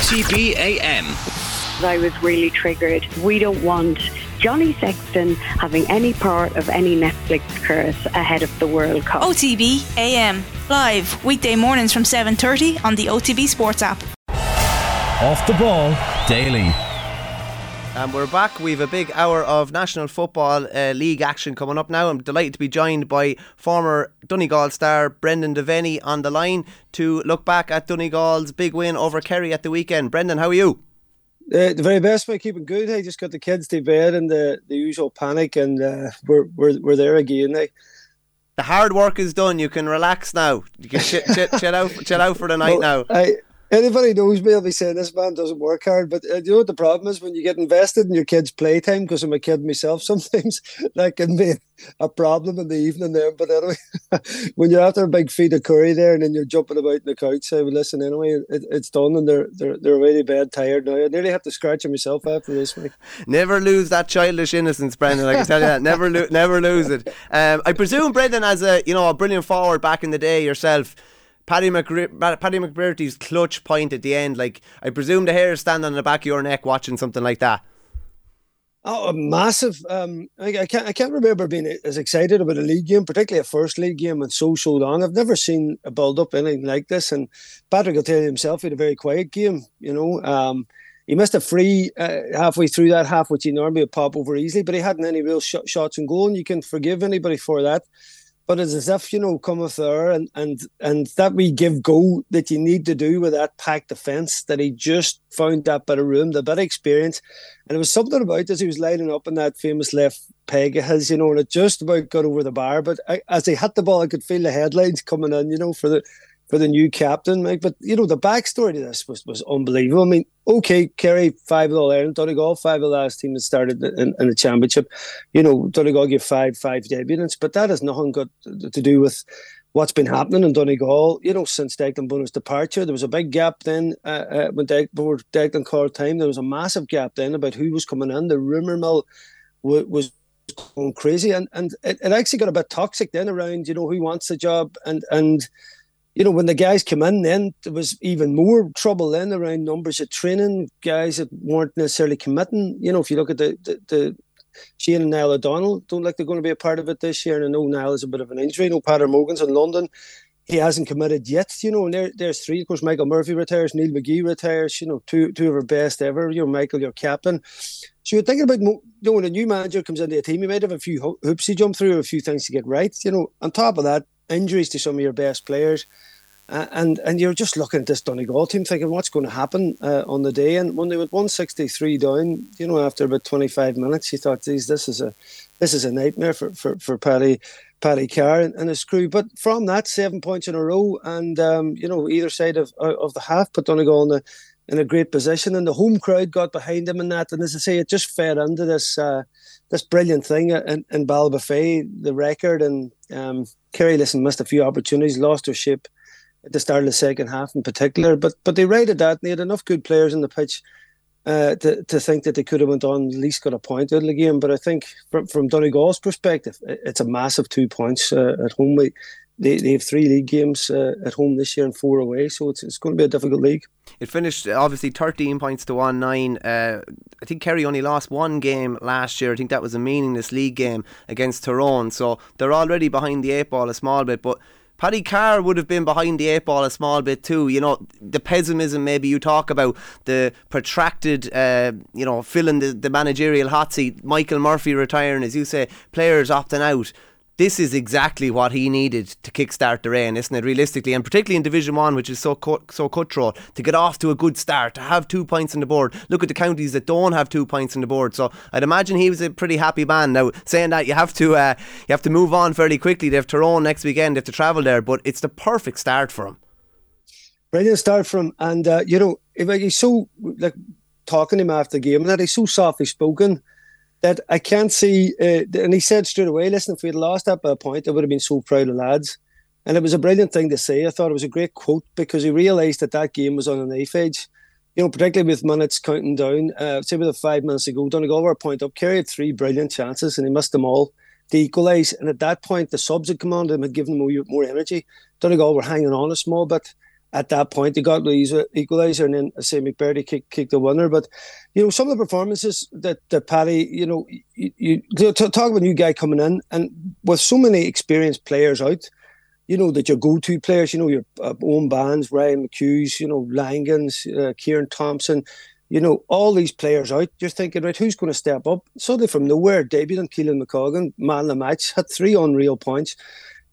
OTB AM. I was really triggered. We don't want Johnny Sexton having any part of any Netflix curse ahead of the World Cup. OTB AM live weekday mornings from 7:30 on the OTB Sports app. Off the ball daily. And we're back. We've a big hour of National Football uh, League action coming up now. I'm delighted to be joined by former Donegal star Brendan Devenney on the line to look back at Donegal's big win over Kerry at the weekend. Brendan, how are you? Uh, the very best by keeping good. I just got the kids to bed and the, the usual panic, and uh, we're, we're we're there again. Now. The hard work is done. You can relax now. You can chill, chill, chill out, chill out for the night well, now. I, Anybody knows me, I'll be saying this man doesn't work hard. But uh, you know what the problem is when you get invested in your kids' playtime, because I'm a kid myself sometimes, that can be a problem in the evening there. But anyway, when you're after a big feed of curry there and then you're jumping about in the couch, I would listen anyway, it, it's done and they're, they're, they're really bad tired now. I nearly have to scratch myself after this week. Never lose that childish innocence, Brendan. I can tell you that. Never, lo- never lose it. Um, I presume, Brendan, as a, you know, a brilliant forward back in the day yourself, Paddy, McGre- Paddy clutch point at the end, like I presume the hair stand on the back of your neck watching something like that. Oh, massive! Um, I, I, can't I can't remember being as excited about a league game, particularly a first league game, in so so long. I've never seen a build up anything like this. And Patrick will tell you himself, he had a very quiet game. You know, um, he missed a free uh, halfway through that half, which he normally would pop over easily, but he hadn't any real sh- shots and goal, and you can forgive anybody for that but it's as if you know cometh there and and and that we give go that you need to do with that packed defence that he just found that bit of room, the bit of experience, and it was something about as he was lining up in that famous left peg of his, you know, and it just about got over the bar. But I, as he hit the ball, I could feel the headlines coming in, you know, for the for the new captain, Mike. But you know, the backstory to this was, was unbelievable. I mean, okay, Kerry five of all Ireland, Donegal five of the last team that started in, in the championship. You know, Donegal gave five five debutants, but that has nothing got to do with what's been happening in Donegal. You know, since Declan Bonner's departure, there was a big gap then uh, uh, when De- before Declan called time. There was a massive gap then about who was coming in. The rumor mill w- was going crazy, and and it, it actually got a bit toxic then around you know who wants the job and and you know, when the guys came in, then there was even more trouble then around numbers of training guys that weren't necessarily committing. You know, if you look at the the, the Shane and Niall O'Donnell don't like they're going to be a part of it this year, and I know Niall is a bit of an injury. You know, Peadar Mogan's in London. He hasn't committed yet, you know, and there, there's three. Of course, Michael Murphy retires, Neil McGee retires, you know, two two of our best ever. You know, Michael, your captain. So you're thinking about, you know, when a new manager comes into a team, he might have a few hoops he jump through, a few things to get right. You know, on top of that, injuries to some of your best players. Uh, and and you're just looking at this Donegal team thinking what's going to happen uh, on the day. And when they went 163 down, you know, after about 25 minutes, you thought, "Geez, this is a this is a nightmare for for, for Paddy Paddy Carr and, and his crew." But from that, seven points in a row, and um, you know, either side of of the half put Donegal in a in a great position, and the home crowd got behind him in that. And as I say, it just fed into this uh, this brilliant thing in, in Ballybofey, the record. And um, Kerry, listen, missed a few opportunities, lost their shape at the start of the second half in particular. But but they rated that and they had enough good players in the pitch uh, to, to think that they could have went on at least got a point out of the game. But I think from, from Donegal's perspective, it's a massive two points uh, at home. We, they, they have three league games uh, at home this year and four away, so it's, it's going to be a difficult league. It finished obviously 13 points to 1 9. Uh, I think Kerry only lost one game last year. I think that was a meaningless league game against Tyrone, so they're already behind the eight ball a small bit. But Paddy Carr would have been behind the eight ball a small bit too. You know, the pessimism maybe you talk about, the protracted, uh, you know, filling the, the managerial hot seat, Michael Murphy retiring, as you say, players opting out this is exactly what he needed to kickstart the reign, isn't it? Realistically, and particularly in Division One, which is so cut, so cutthroat, to get off to a good start, to have two points on the board. Look at the counties that don't have two points on the board. So I'd imagine he was a pretty happy man. Now, saying that, you have to uh, you have to move on fairly quickly. They have Tyrone next weekend. They have to travel there, but it's the perfect start for him. Brilliant start for him, and uh, you know, if he's so like talking to him after the game, that he's so softly spoken that I can't see. Uh, and he said straight away, listen, if we had lost that by a point, I would have been so proud of lads. And it was a brilliant thing to say. I thought it was a great quote because he realised that that game was on a knife edge. You know, particularly with minutes counting down. Uh, say with five minutes ago, Donegal were a point up. Kerry had three brilliant chances and he missed them all to equalise. And at that point, the subs had come on and had given them more, more energy. Donegal were hanging on a small bit. At that point. They got the equaliser, and then I say McBrearty kicked kick the winner. But you know, some of the performances that that Paddy, you know, you, you talk about a new guy coming in, and with so many experienced players out, you know that your go-to players, you know, your uh, Barnes, Ryan McHughes, you know, Langans, uh, Kieran Thompson. You know, all these players out, you're thinking, right, who's going to step up? Suddenly from nowhere, debutant Caolan McColgan, man of the match, had three unreal points.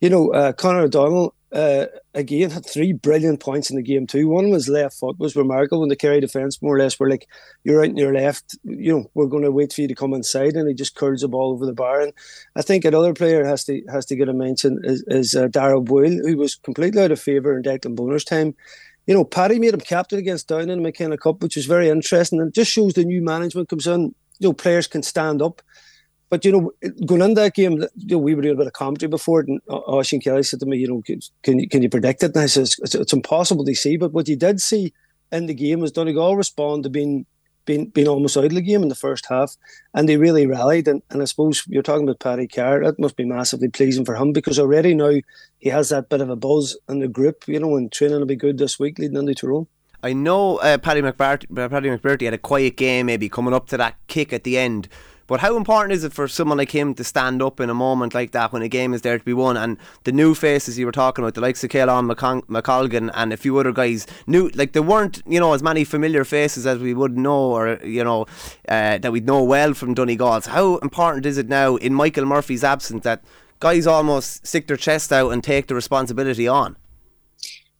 You know, uh, Conor O'Donnell, uh, again had three brilliant points in the game too. One was left foot was remarkable when the Kerry defence more or less were like, "You're out in your left, you know, we're going to wait for you to come inside," and he just curls the ball over the bar. And I think another player has to has to get a mention is, is uh, Darrell Boyle, who was completely out of favour in Declan Bonner's time. You know, Paddy made him captain against Down in the McKenna Cup, which was very interesting, and just shows the new management comes in. You know, players can stand up but you know, going into that game, you know, we were doing a bit of commentary before it, and Oisin Kelly said to me, you know, can you can you predict it? And I said, it's, it's, impossible to see. But what you did see in the game was Donegal respond to being being being almost out of the game in the first half, and they really rallied. And, and I suppose you're talking about Paddy Carr. That must be massively pleasing for him because already now he has that bit of a buzz in the group. You know, and training will be good this week leading into Tyrone. I know uh, Paddy McBrearty, Paddy McBrearty had a quiet game, maybe coming up to that kick at the end. But how important is it for someone like him to stand up in a moment like that when a game is there to be won? And the new faces you were talking about, the likes of Caolan McColgan and a few other guys, new like there weren't you know as many familiar faces as we would know or you know uh, that we'd know well from Donegal. So how important is it now in Michael Murphy's absence that guys almost stick their chest out and take the responsibility on?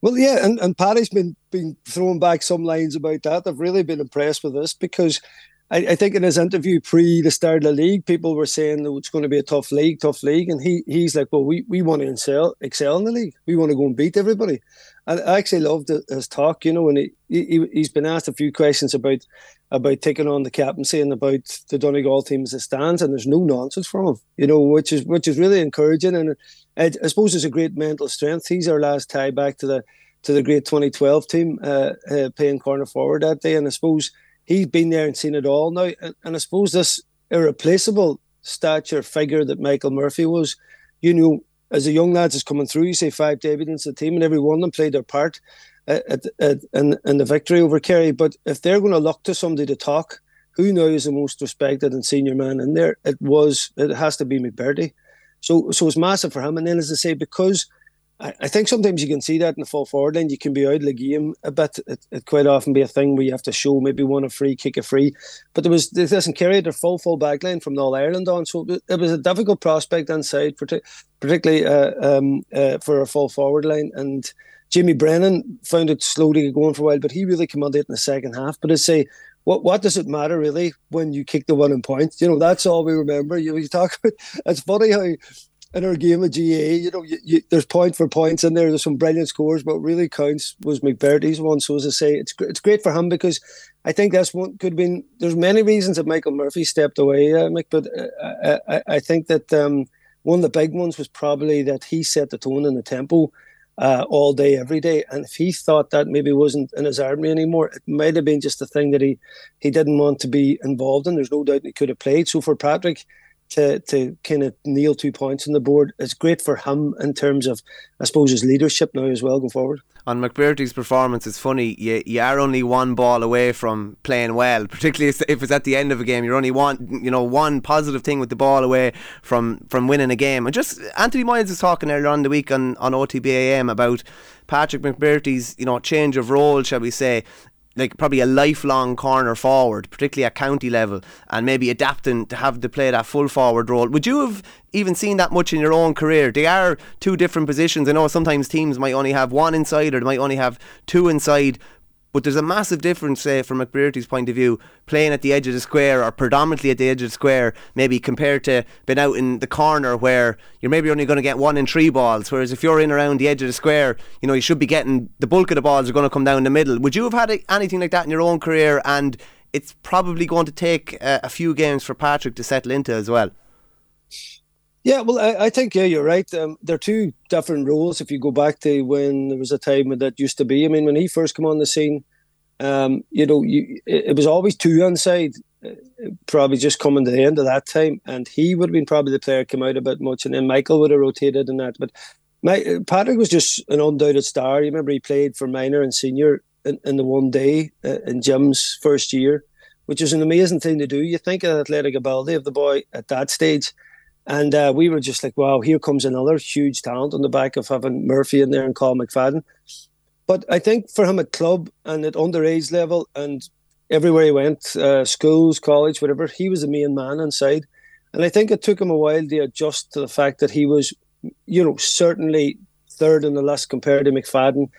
Well, yeah, and, and Paddy's been been throwing back some lines about that. I've really been impressed with this because I, I, think in his interview pre the start of the league, people were saying that it's going to be a tough league, tough league, and he he's like, well, we, we want to excel, excel in the league. We want to go and beat everybody. And I actually loved his talk, you know, and he, he he's been asked a few questions about about taking on the captaincy and about the Donegal team as it stands, and there's no nonsense from him, you know, which is which is really encouraging, and I, I suppose it's a great mental strength. He's our last tie back to the to the great 2012 team, uh, uh, playing corner forward that day, and I suppose he's been there and seen it all now. And, I suppose this irreplaceable stature figure that Michael Murphy was, you know, as a young lads is coming through, you say five debutants the team, and every one of them played their part at, at, in, in the victory over Kerry. But if they're going to look to somebody to talk, who now is the most respected and senior man in there? It was, it has to be McBrearty. So, so it's massive for him. And then, as I say, because I, think sometimes you can see that in the full forward line. You can be out of the game a bit. It, it quite often be a thing where you have to show maybe one a free, kick a free. But there was this doesn't carry their full full back line from All Ireland on, so it was a difficult prospect inside, particularly uh, um, uh, for a full forward line. And Jimmy Brennan found it slow to get going for a while, but he really commanded it in the second half. But I say what what does it matter really when you kick the winning point? You know, that's all we remember. You, you talk about it's funny how in our game of GA, you know, you, you, there's point for points in there. There's some brilliant scores, but really counts was McBrearty's one. So as I say, it's it's great for him because I think that's one could have been. There's many reasons that Michael Murphy stepped away, uh, Mick, but uh, I, I, think that um, one of the big ones was probably that he set the tone and the tempo. Uh, all day, every day, and if he thought that maybe wasn't in his army anymore, it might have been just a thing that he he didn't want to be involved in. There's no doubt he could have played. So for Patrick, to to kind of kneel two points on the board. It's great for him in terms of, I suppose, his leadership now as well going forward. On McBrearty's performance, it's funny. You, you are only one ball away from playing well, particularly if it's at the end of a game. You're only one, you know, one positive thing with the ball away from from winning a game. And just Anthony Moyles was talking earlier on the week on on OTBAM about Patrick McBrearty's, you know, change of role, shall we say, like probably a lifelong corner forward, particularly at county level, and maybe adapting to have to play that full forward role. Would you have even seen that much in your own career? They are two different positions. I know sometimes teams might only have one inside or they might only have two inside, but there's a massive difference, say, from McBrearty's point of view, playing at the edge of the square or predominantly at the edge of the square, maybe compared to being out in the corner where you're maybe only going to get one in three balls. Whereas if you're in around the edge of the square, you know, you should be getting the bulk of the balls are going to come down the middle. Would you have had anything like that in your own career? And it's probably going to take uh, a few games for Patrick to settle into as well. Yeah, well, I, I, think yeah, you're right. Um, they're two different roles. If you go back to when there was a time that used to be, I mean, when he first came on the scene, um, you know, you, it, it, was always two inside. Uh, probably just coming to the end of that time, and he would have been probably the player come out a bit much, and then Michael would have rotated in that. But my Patrick was just an undoubted star. You remember he played for minor and senior in, in the one day uh, in Jim's first year, which is an amazing thing to do. You think of athletic ability of the boy at that stage. And uh, we were just like, wow, here comes another huge talent on the back of having Murphy in there and Colm McFadden. But I think for him at club and at underage level and everywhere he went, uh, schools, college, whatever, he was the main man inside. And I think it took him a while to adjust to the fact that he was, you know, certainly third in the list compared to McFadden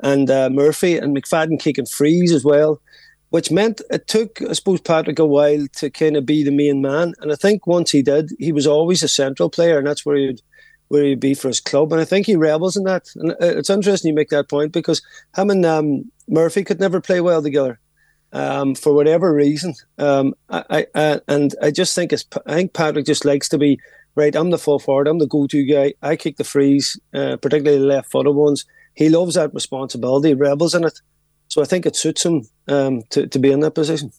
and uh, Murphy, and McFadden kicking frees as well, which meant it took, I suppose, Patrick a while to kind of be the main man. And I think once he did, he was always a central player, and that's where he'd where he'd be for his club. And I think he rebels in that. And uh, it's interesting you make that point because him and um, Murphy could never play well together. Um, for whatever reason, um, I, I, and I just think it's. I think Patrick just likes to be right. I'm the full forward. I'm the go-to guy. I kick the frees, uh, particularly the left-footed ones he loves that responsibility, rebels in it. So I think it suits him um, to, to be in that position.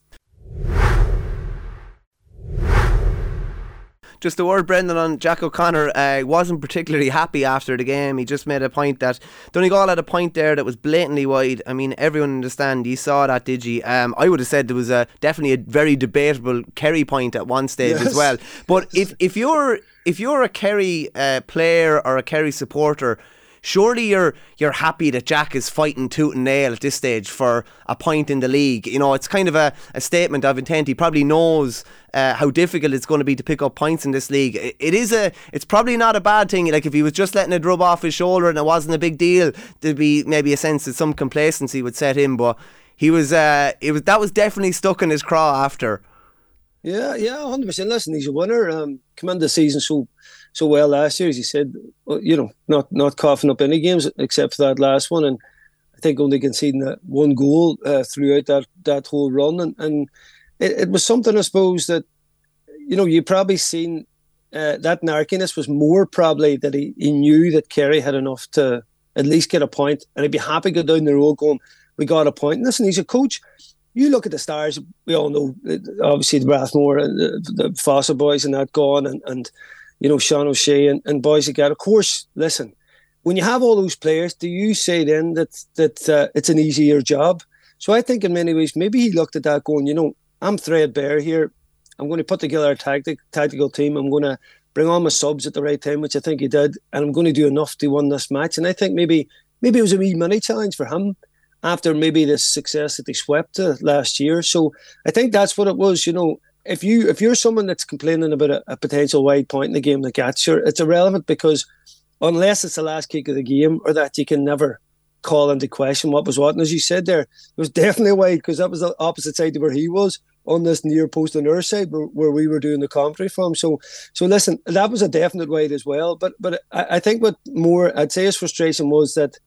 Just a word, Brendan, on Jack O'Connor. Uh, wasn't particularly happy after the game. He just made a point that Donegal had a point there that was blatantly wide. I mean, everyone understand. you saw that, did you? Um, I would have said there was a definitely a very debatable Kerry point at one stage yes. as well. But if if you're if you're a Kerry uh, player or a Kerry supporter surely you're you're happy that Jack is fighting tooth and nail at this stage for a point in the league. You know, it's kind of a, a statement of intent. He probably knows uh, how difficult it's going to be to pick up points in this league. It, it is a, it's probably not a bad thing. Like if he was just letting it rub off his shoulder and it wasn't a big deal, there'd be maybe a sense that some complacency would set in. But he was, uh, it was that was definitely stuck in his craw after. Yeah, yeah, hundred percent. Listen, he's a winner. Um, come into the season so so well last year, as you said, you know, not not coughing up any games except for that last one, and I think only conceding that one goal uh, throughout that that whole run, and and it, it, was something I suppose that you know you probably seen uh, that narkiness was more probably that he, he knew that Kerry had enough to at least get a point, and he'd be happy to go down the road going, we got a point. This and listen, he's a coach. You look at the stars. We all know, obviously, the Rathmore and the, Fossa boys and that gone, and, and you know, Sean O'Shea and, and boys again. Of course, listen, when you have all those players, do you say then that that uh, it's an easier job? So I think in many ways, maybe he looked at that going, you know, I'm threadbare here. I'm going to put together a tactic, tactical team. I'm going to bring on my subs at the right time, which I think he did, and I'm going to do enough to win this match. And I think maybe maybe it was a wee money challenge for him after maybe the success that they swept uh, last year. So I think that's what it was. You know, if you if you're someone that's complaining about a, a potential wide point in the game like that, sure, it's irrelevant because unless it's the last kick of the game or that you can never call into question what was what. And as you said there, it was definitely wide because that was the opposite side to where he was on this near post on our side where, where we were doing the commentary from. So so listen, that was a definite wide as well. But but I, I think what more I'd say his frustration was that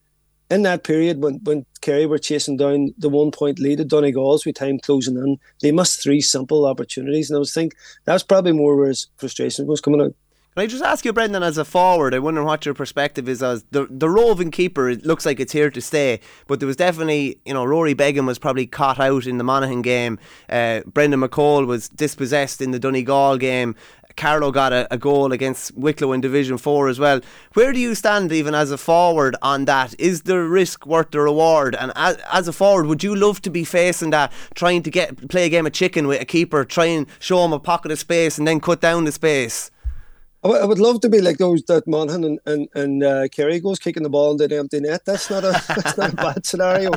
in that period when, when Kerry were chasing down the one point lead at Donegal's with time closing in, they missed three simple opportunities. And I was think that's probably more where his frustration was coming out. Can I just ask you, Brendan, as a forward, I wonder what your perspective is as the the roving keeper. It looks like it's here to stay, but there was definitely, you know, Rory Beggan was probably caught out in the Monaghan game. Uh, Brendan McCole was dispossessed in the Donegal game. Carlow got a, a, goal against Wicklow in Division 4 as well. Where do you stand, even as a forward, on that? Is the risk worth the reward? And as, as a forward, would you love to be facing that, trying to get play a game of chicken with a keeper, try and show him a pocket of space and then cut down the space? I would love to be like those that Monaghan and and, and uh, Kerry goes kicking the ball into the empty net. That's not a that's not a bad scenario.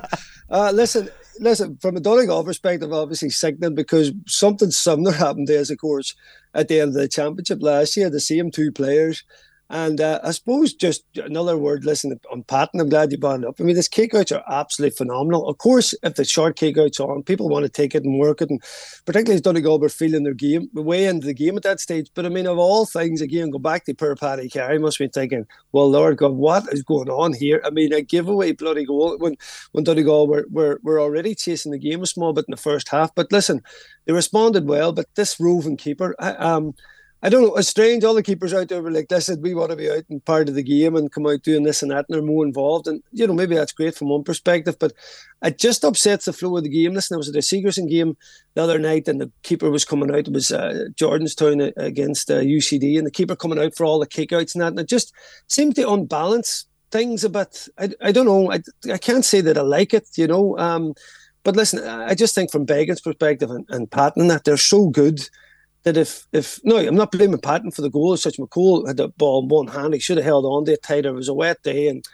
Uh, listen, listen. From a Donegal perspective, obviously sickening because something similar happened to us, of course, at the end of the championship last year. The same two players and uh, I suppose just another word, listen, on Patton, I'm glad you brought it up. I mean, his kickouts are absolutely phenomenal. Of course, if the short kickouts on, people want to take it and work it, and particularly as Donegal were feeling their game, way into the game at that stage. But I mean, of all things, again, go back to poor Paddy Carey, must be thinking, well, Lord God, what is going on here? I mean, a giveaway bloody goal when, when Donegal were, were, were already chasing the game a small bit in the first half. But listen, they responded well, but this roving keeper, I, um, I don't know. It's strange. All the keepers out there were like, "Listen, we want to be out and part of the game and come out doing this and that, and they're more involved." And you know, maybe that's great from one perspective, but it just upsets the flow of the game. Listen, there was at a Sigerson game the other night, and the keeper was coming out. It was uh, Jordanstown against uh, UCD, and the keeper coming out for all the kickouts and that, and it just seemed to unbalance things a bit. I, I don't know. I, I can't say that I like it, you know. Um, but listen, I just think from Beggan's perspective and, and Patton that they're so good that if if no, I'm not blaming Patton for the goal. Such McCole had the ball in one hand. He should have held on to it tighter. It was a wet day and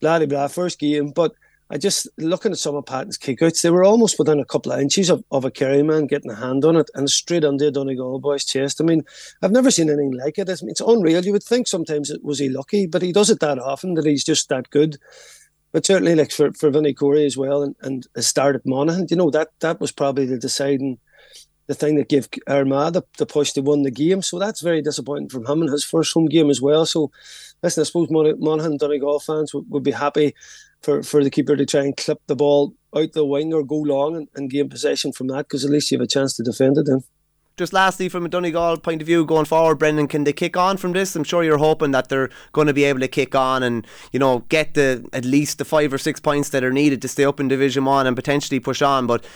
blah blah. First game, but I just looking at some of Patton's kickouts, they were almost within a couple of inches of, of a Kerry man getting a hand on it and straight under Donegal boy's chest. I mean, I've never seen anything like it. It's, unreal. You would think sometimes it was he lucky, but he does it that often that he's just that good. But certainly, like for, for Vinny Corey as well, and, and a start at Monaghan, you know, that that was probably the deciding the thing that gave Armagh the, the push to win the game. So that's very disappointing from him in his first home game as well. So listen, I suppose Monaghan Donegal fans would, would be happy for, for the keeper to try and clip the ball out the wing or go long and, and gain possession from that because at least you have a chance to defend it then. Just lastly, from a Donegal point of view, going forward, Brendan, can they kick on from this? I'm sure you're hoping that they're going to be able to kick on and you know get the at least the five or six points that are needed to stay up in Division One and potentially push on. But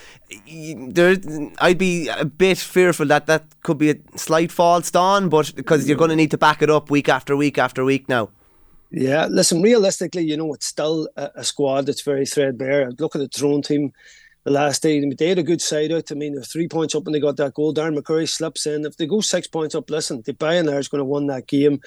there, I'd be a bit fearful that that could be a slight false dawn, but because you're going to need to back it up week after week after week now. Yeah, listen, realistically, you know, it's still a, a squad that's very threadbare. Look at the Tyrone team the last day. They had a good side out. I mean, they're three points up and they got that goal. Darren McCurry slips in. If they go six points up, listen, the there is going to win that game.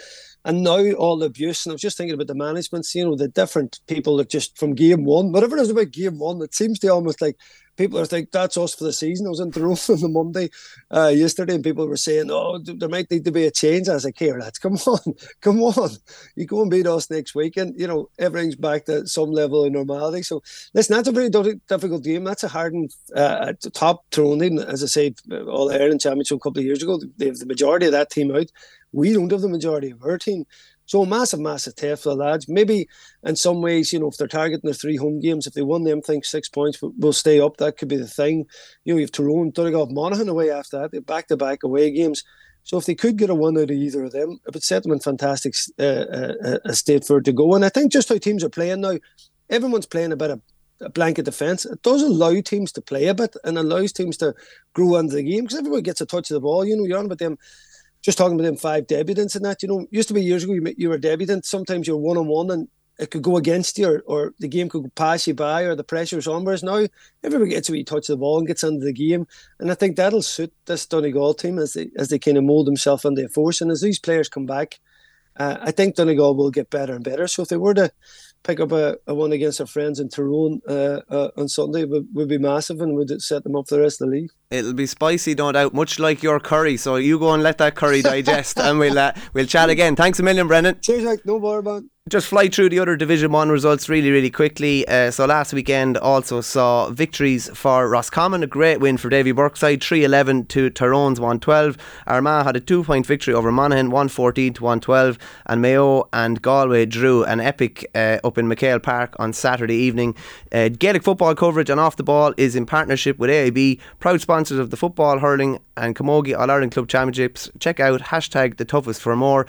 And now all the abuse, and I was just thinking about the management, you know, the different people that just from game one, whatever it is about game one, it seems to almost like people are like, that's us for the season. I was in Tyrone on the Monday uh, yesterday and people were saying, oh, there might need to be a change. I was like, here, lads, come on, come on. You go and beat us next week and, you know, everything's back to some level of normality. So, listen, that's a very difficult game. That's a hardened uh, top Tyrone As I said, All Ireland Championship a couple of years ago, they have the majority of that team out. We don't have the majority of our team. So massive, massive test for the lads. Maybe in some ways, you know, if they're targeting their three home games, if they won them, think six points will stay up. That could be the thing. You know, you have Tyrone, Donegal, Monaghan away after that. They're back to back away games. So if they could get a one out of either of them, it would set them in fantastic uh, uh, uh state for it to go. And I think just how teams are playing now, everyone's playing a bit of a blanket defence. It does allow teams to play a bit and allows teams to grow into the game because everyone gets a touch of the ball. You know, you're on about them just talking about them five debutants and that, you know, used to be years ago, you, you were debutant, sometimes you're one on one and it could go against you or, or, the game could pass you by or the pressure's on. Whereas now everybody gets a wee touch of the ball and gets into the game. And I think that'll suit this Donegal team as they as they kind of mould themselves into a force. And as these players come back, uh, I think Donegal will get better and better. So if they were to pick up a, a one against their friends in Tyrone uh, uh, on Sunday would, would be massive and would set them up for the rest of the league. It'll be spicy, no doubt, much like your curry. So you go and let that curry digest, and we'll uh, we'll chat again. Thanks a million, Brendan. Cheers, Mike. No more about just fly through the other Division 1 results really, really quickly. Uh, so last weekend also saw victories for Roscommon, a great win for Davy Burke's side, 311 to Tyrone's 112. Armagh had a two point victory over Monaghan, 114 to 112. And Mayo and Galway drew an epic uh, up in McHale Park on Saturday evening. Uh, Gaelic football coverage and Off the Ball is in partnership with AIB, proud sponsors of the football, hurling and Camogie All Ireland Club Championships. Check out hashtag the toughest for more.